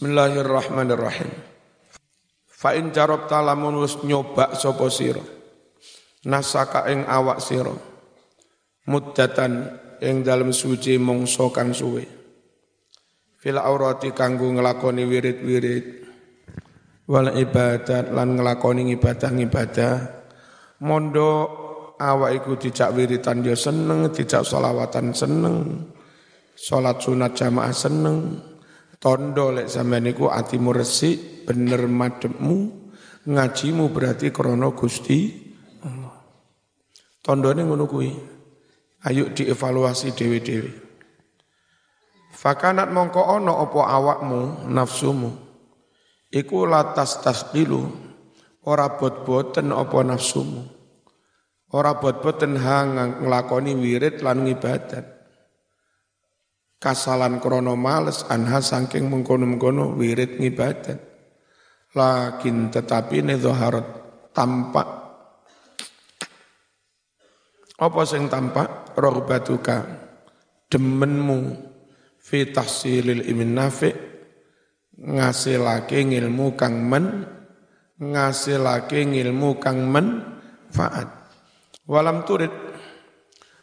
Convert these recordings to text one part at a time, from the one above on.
Bismillahirrahmanirrahim. Fa in jarabta lamun wis nyoba sapa sira. Nasaka ing awak sira. Muddatan ing dalem suci mongso kang suwe. Fil aurati kanggo nglakoni wirid-wirid wal ibadat lan nglakoni ibadah-ibadah. Mondo awak iku dijak wiritan ya seneng, dijak solawatan seneng. Salat sunat jamaah seneng Tondo lek sampean niku atimu resik, bener mademmu, ngajimu berarti krana Gusti Allah. Tondone ngono kuwi. Ayo dievaluasi dewi-dewi. Fakanat mongko ono opo awakmu nafsumu. Iku latas tasdilu ora bot-boten opo nafsumu. Ora bot-boten hang nglakoni wirid lan ngibadat kasalan krono males anha saking mengkono-mengkono wirid ngibadat. Lakin tetapi ne zaharat tampak. Apa sing tampak? Rohbatuka demenmu. Fi tahsilil imin nafi ngasilake ngilmu kang men ngasilake ngilmu kang men faat walam turid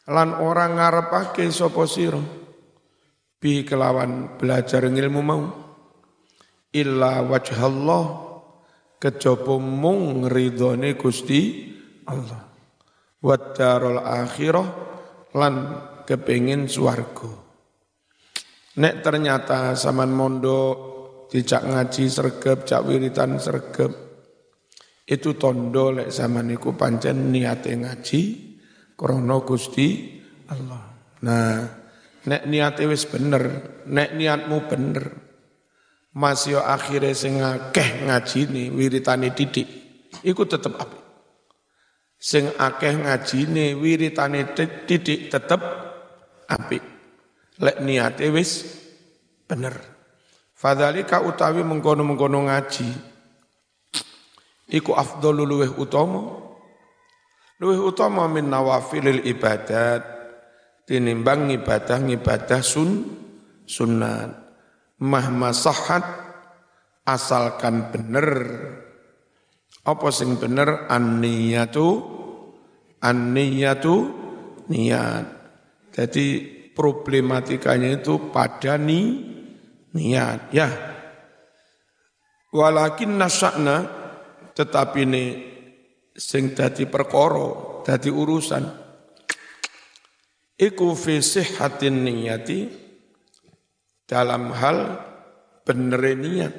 lan orang ngarepake sapa bi kelawan belajar ilmu mau. Illa wajhallah kejaba mung ridhone Gusti Allah. Wa darul akhirah lan kepengin swarga. Nek ternyata saman mondo dijak ngaji sergep cak wiritan sergep itu tondo lek zaman iku pancen niate ngaji krana Gusti Allah. Nah Nek niat wis bener, nek niatmu bener. Masih akhirnya sing akeh ngajine wiritane didik, iku tetep apik. Sing akeh ngajine wiritane didik tetep apik. Lek niat wis bener. Fadzalika utawi mengkono-mengkono ngaji iku afdhalu luweh utama luweh utama min nawafilil ibadat tinimbang ngibadah-ngibadah sun sunat. Mahma sahat asalkan bener. Apa sing bener? An-niyatu an-niyatu niat. Jadi problematikanya itu pada ni niat. Ya. Walakin nasakna tetapi ini sing dadi perkara dadi urusan Iku fi sihhatin niyati dalam hal bener niat.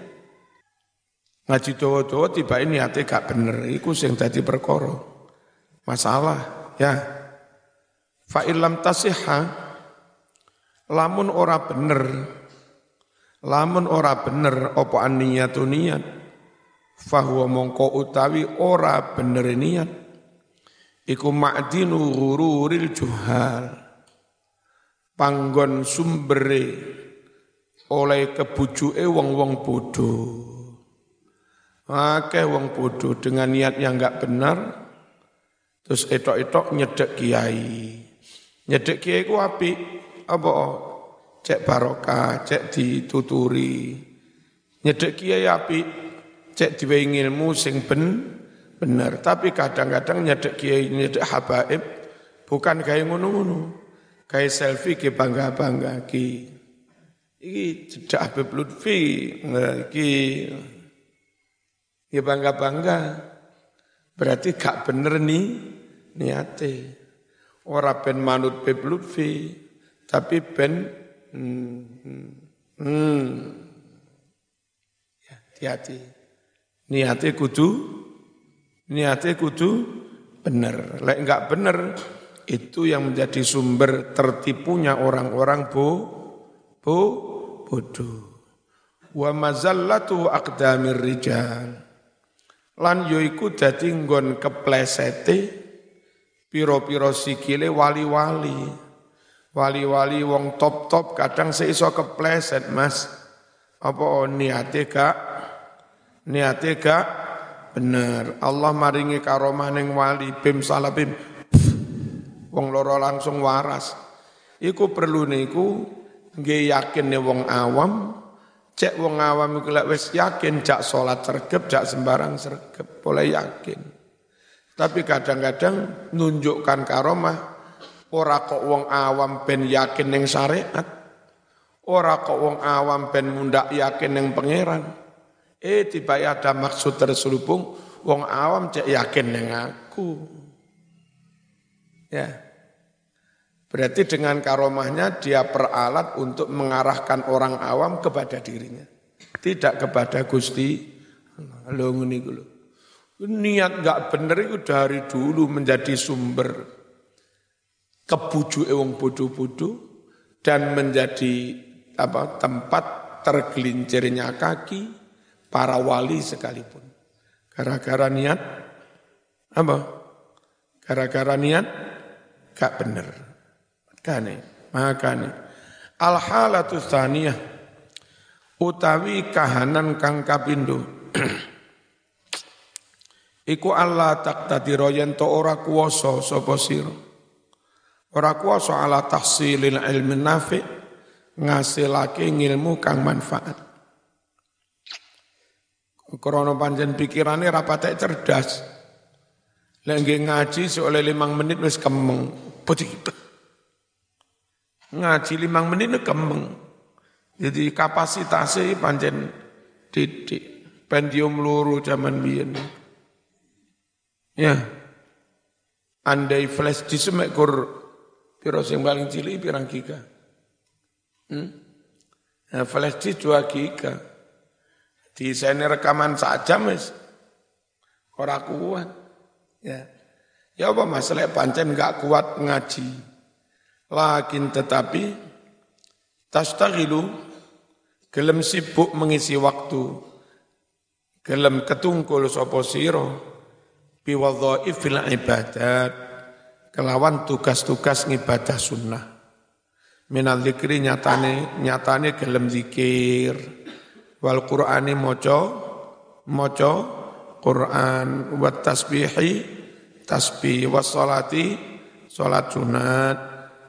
Ngaji dawa-dawa tiba ini hati gak bener, iku sing dadi perkara. Masalah, ya. Fa illam tasihha lamun ora bener lamun ora bener apa aniyatu niat fahuwa mongko utawi ora bener niat iku ma'dinu ghururil juhal panggon sumbere oleh kebujuke wong-wong bodoh. Akeh wong bodoh dengan niat yang enggak benar, terus etok-etok nyedek kiai. Nyedek kiai ku api, apa? Cek barokah, cek dituturi. Nyedek kiai api, cek diwe ilmu sing ben bener. Tapi kadang-kadang nyedek kiai, nyedek habaib, bukan kayak ngono-ngono. Kayak selfie ke bangga-bangga ki. Iki cedak Habib Lutfi iki ya bangga-bangga. Berarti gak bener nih niate. Ora ben manut Habib Lutfi, tapi ben hmm, hmm. Ya, hati-hati. Niate kudu niate kudu bener. Lek enggak bener itu yang menjadi sumber tertipunya orang-orang bo, bo, bodoh. Wa mazallatu aqdamir rijal. Lan yoiku dadi nggon keplesete piro-piro sikile wali-wali. Wali-wali wong top-top kadang seiso kepleset, Mas. Apa niate gak? Niate gak? Bener. Allah maringi karomah ning wali bim salah bim wong loro langsung waras. Iku perlu niku nggih yakin wong awam Cek wong awam iku lek wis yakin jak salat sergep, jak sembarang sergep, boleh yakin. Tapi kadang-kadang nunjukkan karomah ora kok wong awam ben yakin ning syariat. Ora kok wong awam ben mundak yakin ning pangeran. Eh tiba ada maksud terselubung wong awam cek yakin ning aku. Ya. Berarti dengan karomahnya dia peralat untuk mengarahkan orang awam kepada dirinya. Tidak kepada Gusti. Lo Niat gak bener itu dari dulu menjadi sumber kebuju wong bodoh-bodoh dan menjadi apa tempat tergelincirnya kaki para wali sekalipun. Gara-gara niat apa? Gara-gara niat gak bener. Kane, makane. Al halatu tsaniyah utawi kahanan kang kapindo. Iku Allah taqtadira yen to ora kuwasa sapa sira. Ora kuwasa ala tahsilil ilmi nafi ngasilake ngilmu kang manfaat. Krono panjen pikirane rapatek cerdas. Lengge ngaji seoleh limang menit wis kemeng. Betul Ngaji limang menit kemeng. Jadi kapasitasnya panjen didik. Pendium luru zaman biyen. Ya. Andai flash di semek kur piro sing paling cilik pirang giga. Hmm? Nah, flash di 2 giga. Di sini rekaman saja mes. Ora kuat. Ya. Ya apa masalah pancen enggak kuat ngaji. Lakin tetapi tastaghilu gelem sibuk mengisi waktu gelem ketungkul sapa sira biwadhaifil ibadat kelawan tugas-tugas ngibadah sunnah. Minal zikri nyatane nyatane gelem zikir wal qur'ani maca maca Quran. Wa tasbihi tasbih. Was salati salat sunat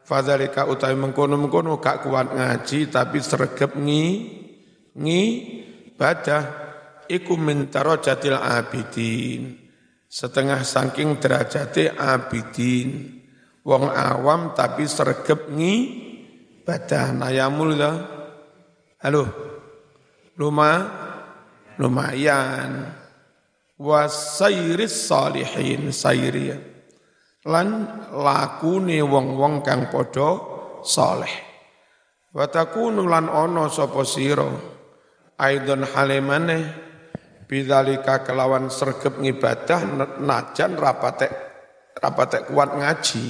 Fadzalika utawi mengkono-mengkono gak kuat ngaji tapi sregep ngi ngi badah iku min darajatil abidin. Setengah saking derajate abidin. Wong awam tapi sregep ngi badah nayamul ya. Halo. Luma lumayan. Wasairis salihin sairiyan lan lakune wong-wong kang padha saleh. Wa takunu lan ana sapa sira aidon halimane bidzalika kelawan sregep ngibadah najan rapatek rapatek kuat ngaji.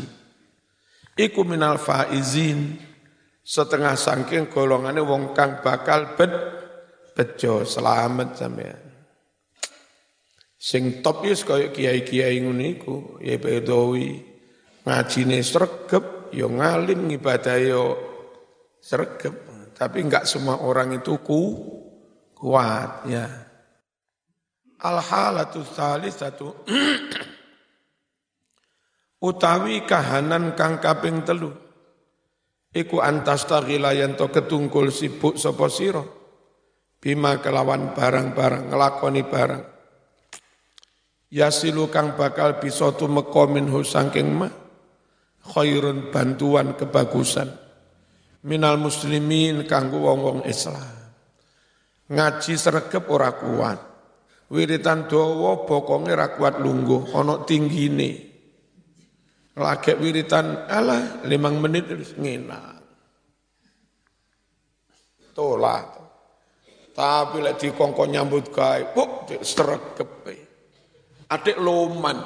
Iku minal faizin setengah saking golongane wong kang bakal bet bejo selamat sampean Sing top yus kaya kiai-kiai ngono iku, ya Bedawi. Ngajine sregep, ya ngalim ngibadah ya sregep. Tapi enggak semua orang itu ku kuat ya. Al satu utawi kahanan kang kaping telu iku antas yen to ketungkul sibuk sapa sira bima kelawan barang-barang ngelakoni barang yasilu kang bakal bisa tumeka minhu saking ma khairun bantuan kebagusan. Minal muslimin kanggo wong-wong Islam. Ngaji sregep ora kuat. Wiritan dawa bokonge ora kuat lungguh ana tinggine. Lagi wiritan ala limang menit wis ngenak tolak tapi lek dikongkon nyambut gawe kok sregep adik loman.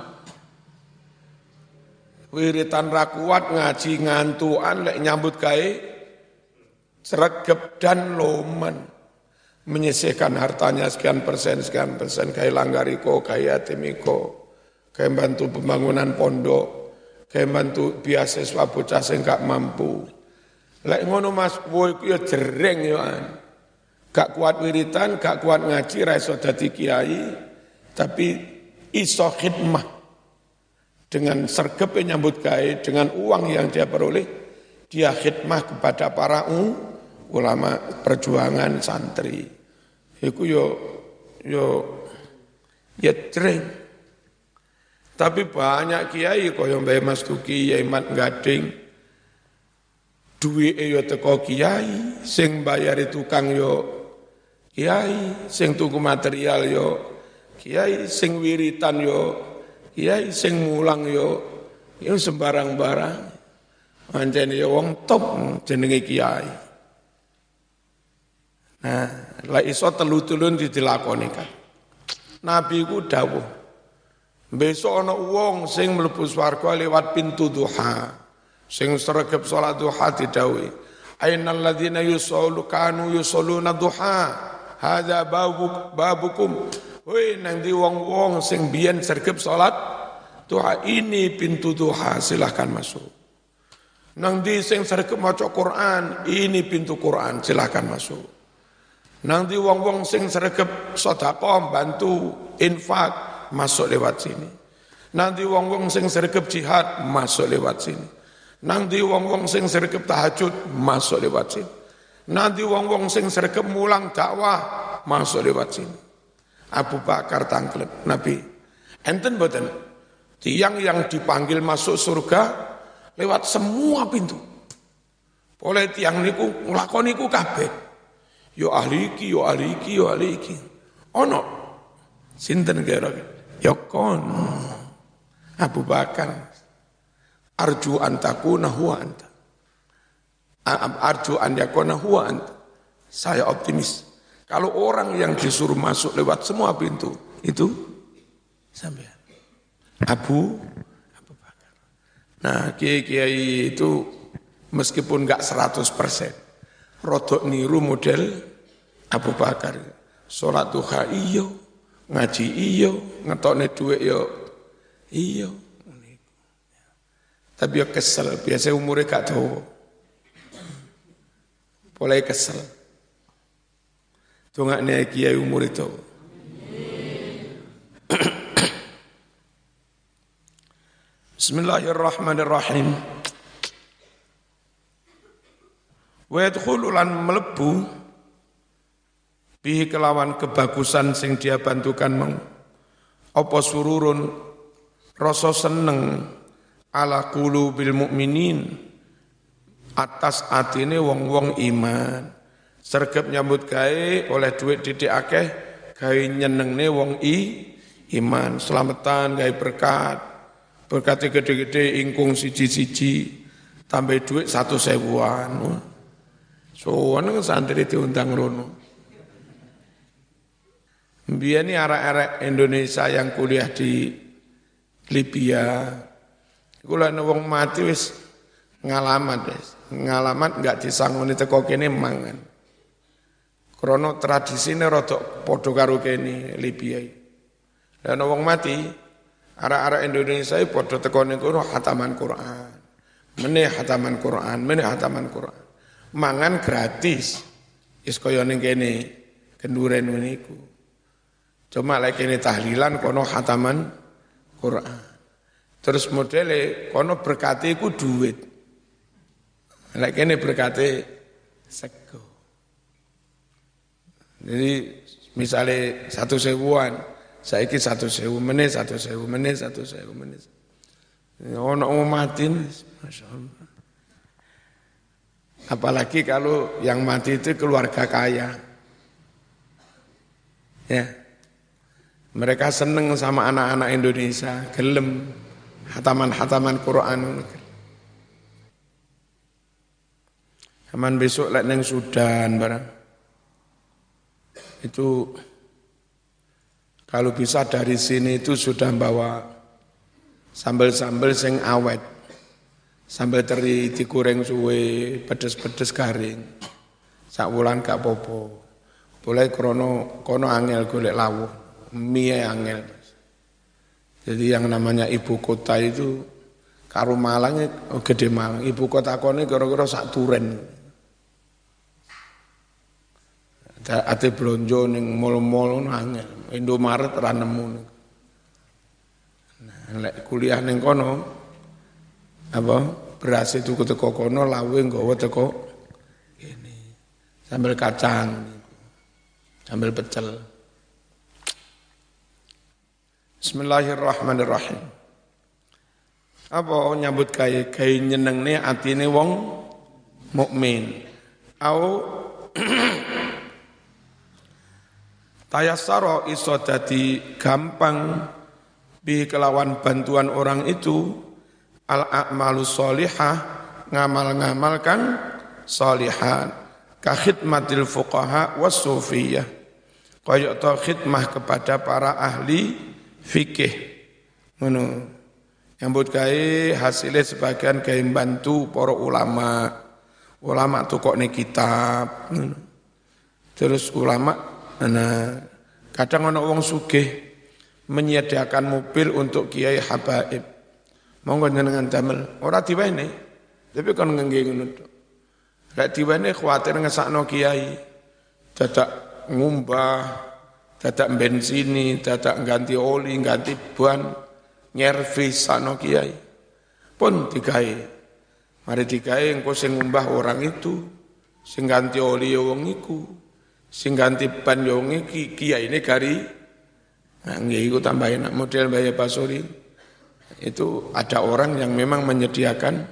Wiritan rakuat ngaji ngantuan lek nyambut gawe sregep dan loman. Menyisihkan hartanya sekian persen, sekian persen, kayak langgariko, kayak yatimiko, kayak bantu pembangunan pondok, kayak bantu beasiswa bocah sing gak mampu. Lek ngono Mas, boy ya jereng ya. Gak kuat wiritan, gak kuat ngaji, raiso dadi kiai, tapi iso khidmah dengan sergep nyambut gawe dengan uang yang dia peroleh dia khidmah kepada para ulama perjuangan santri. Iku yo yo ya tren. Tapi banyak kiai kaya Mbah Mas Duki, Yai Mat Gading, duwe yo teko kiai, sing bayari tukang yo kiai, sing tuku material yo kiai, sing wiritan yo kiai, sing mulang yo yo sembarang-barang. Pancen yo wong top jenenge kiai. Nah, la iso telu-telun dilakoni kan. Nabi ku dawuh. Besok ana wong sing mlebu swarga lewat pintu duha. Sing sregep salat duha didhawuhi. Ainal ladzina yusallu kanu yusalluna duha. Hadza babu babukum. Woi nang di wong-wong sing biyen sregep salat duha ini pintu duha silahkan masuk. Nang di sing sregep maca Quran, ini pintu Quran silahkan masuk. Nang di wong-wong sing sregep sedekah bantu infak masuk lewat sini. Nang di wong-wong sing sregep jihad masuk lewat sini. Nang di wong-wong sing sregep tahajud masuk lewat sini. Nang di wong-wong sing sregep mulang dakwah masuk lewat sini. Abu Bakar tangklet Nabi. Enten boten tiang yang dipanggil masuk surga lewat semua pintu. Oleh tiang niku nglakoni ku kabeh. Yo ahli yo ahli yo ahli iki. Ono. Sinten kira yo kon. Abu Bakar. Arju antakuna huwa anta. Arju an anta. Saya optimis kalau orang yang disuruh masuk lewat semua pintu itu sampai Abu Abu Bakar nah kiai-kiai itu meskipun enggak 100 persen rodok niru model Abu Bakar. Sholat duha iyo, ngaji iyo, ngetokne duit yo iyo. Tapi yo kesel, biasa umurnya gak tahu. Boleh kesel. Tungak nih kiai umur itu. Bismillahirrahmanirrahim. Wa yadkhulu lan melebu bihi kelawan kebagusan sing dia bantukan meng apa sururun rasa seneng ala bil mukminin atas atine wong-wong iman sergap nyambut gawe oleh duit didik akeh gawe nyenengne wong i iman selamatan gawe berkat berkat gede-gede ingkung siji-siji tambah duit satu sewuan Sowan kan santri diundang rono. Biar ini arah-arah Indonesia yang kuliah di Libya. Kula wong mati wis ngalamat wis. Ngalamat enggak disangoni teko kene mangan. Krono tradisine rada padha karo kene Libya. Dan wong mati arah-arah Indonesia padha teko kono hataman Quran. Meneh hataman Quran, meneh hataman Quran mangan gratis. Is kene kenduren niku. Cuma lek kene tahlilan kono hataman Quran. Terus modele kono berkati ku duit. Lek kene berkati sego. Jadi misalnya satu sewuan, saya ini satu sewu menit, satu sewu menit, satu sewu menit. Ono matin, masya Allah. Apalagi kalau yang mati itu keluarga kaya. Ya. Mereka seneng sama anak-anak Indonesia, gelem hataman-hataman Quran. Aman besok lek neng Sudan barang. Itu kalau bisa dari sini itu sudah bawa sambal-sambal sing awet. Sambil teri digoreng suwe, pedes-pedes garing. Sak wulan gak popo. Boleh krono kono angel golek lawuh. Mie angel. Jadi yang namanya ibu kota itu karo Malang oh, gede Malang. Ibu kota kone kira-kira sak turen. Ate blonjo ning mall-mall angel. Indomaret ra nemu. Nah, lek kuliah ning kono apa beras itu teko kono lawe nggawa teko ini Sambal kacang, sambal pecel. Bismillahirrahmanirrahim. Apa nyambut kaya kaya nyenengne atine wong mukmin. Au Tayasaro iso dadi gampang. Bi kelawan bantuan orang itu al a'malu solihah ngamal-ngamal kang solihan. Ka khidmatil fuqaha was sufiyah. Kaya to khidmah kepada para ahli fikih. Ngono. Nyambut gawe hasilnya sebagian gawe bantu para ulama. Ulama tuh kok nih kitab terus ulama Nah, kadang ana wong sugih menyediakan mobil untuk kiai habaib. Monggo njenengan damel, ora diwene. Tapi kon ngengge ngono tok. Lek diwene kuwatir ngesakno kiai. Dadak ngumbah, dadak bensini, dadak ganti oli, ganti ban, nyervis sakno kiai. Pun digawe. Mari digawe engko sing ngumbah orang itu, sing ganti oli ya wong iku sing ganti ban yo kiai ini gari. Nah iku tambahin model Mbaya Basuri itu ada orang yang memang menyediakan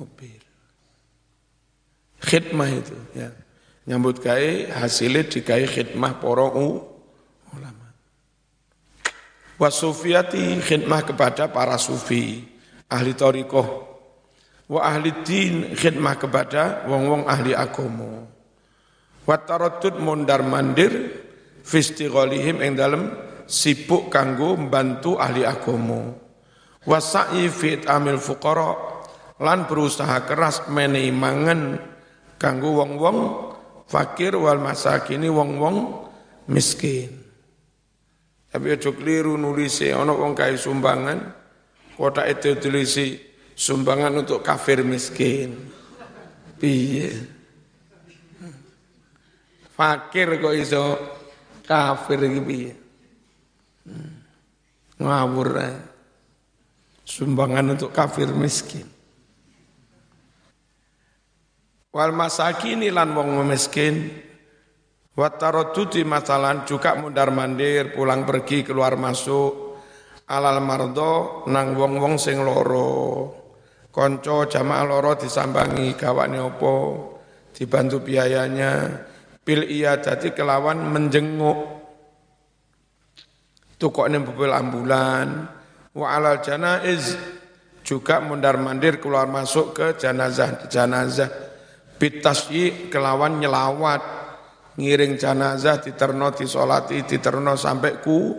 mobil. Khidmah itu ya. Nyambut gawe hasilnya digawe khidmah para ulama. Wasufiyati khidmah kepada para sufi ahli torikoh wa ahli din khidmah kepada wong-wong ahli agomo Watarodud mondar mandir fistighalihim ing dalem sibuk kanggo membantu ahli agama. Wasa'i fit amil fuqara lan berusaha keras menehi mangan kanggo wong-wong fakir wal masakini wong-wong miskin. Tapi aja keliru nulisi ana wong kae sumbangan kota itu tulisi sumbangan untuk kafir miskin. Piye? Fakir kok iso kafir iki piye? Hmm. Ngawur. Sumbangan untuk kafir miskin. Wal masakini lan wong miskin Wataroduti masalan juga mundar mandir pulang pergi keluar masuk alal mardo nang wong wong sing loro konco jamaah loro disambangi gawane opo dibantu biayanya bil iyadati kelawan menjenguk. Tukoknya mobil ambulan. Wa alal janaiz juga mundar mandir keluar masuk ke jenazah. Jenazah. Bitasyi kelawan nyelawat. Ngiring jenazah diterno disolati diterno sampai ku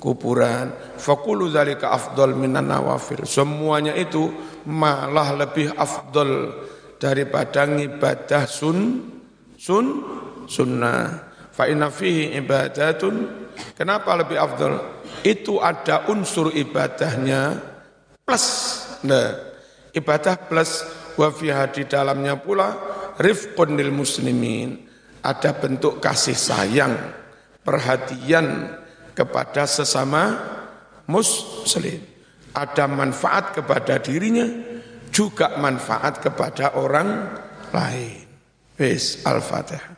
kuburan. Fakulu zalika afdol minan nawafir semuanya itu malah lebih afdol daripada ngibadah sun sun sunnah. Fa inna fihi ibadatun. Kenapa lebih afdal? Itu ada unsur ibadahnya plus. Nah, ibadah plus wa fiha di dalamnya pula rifqun lil muslimin. Ada bentuk kasih sayang, perhatian kepada sesama muslim. Ada manfaat kepada dirinya, juga manfaat kepada orang lain. Wis, Al-Fatihah.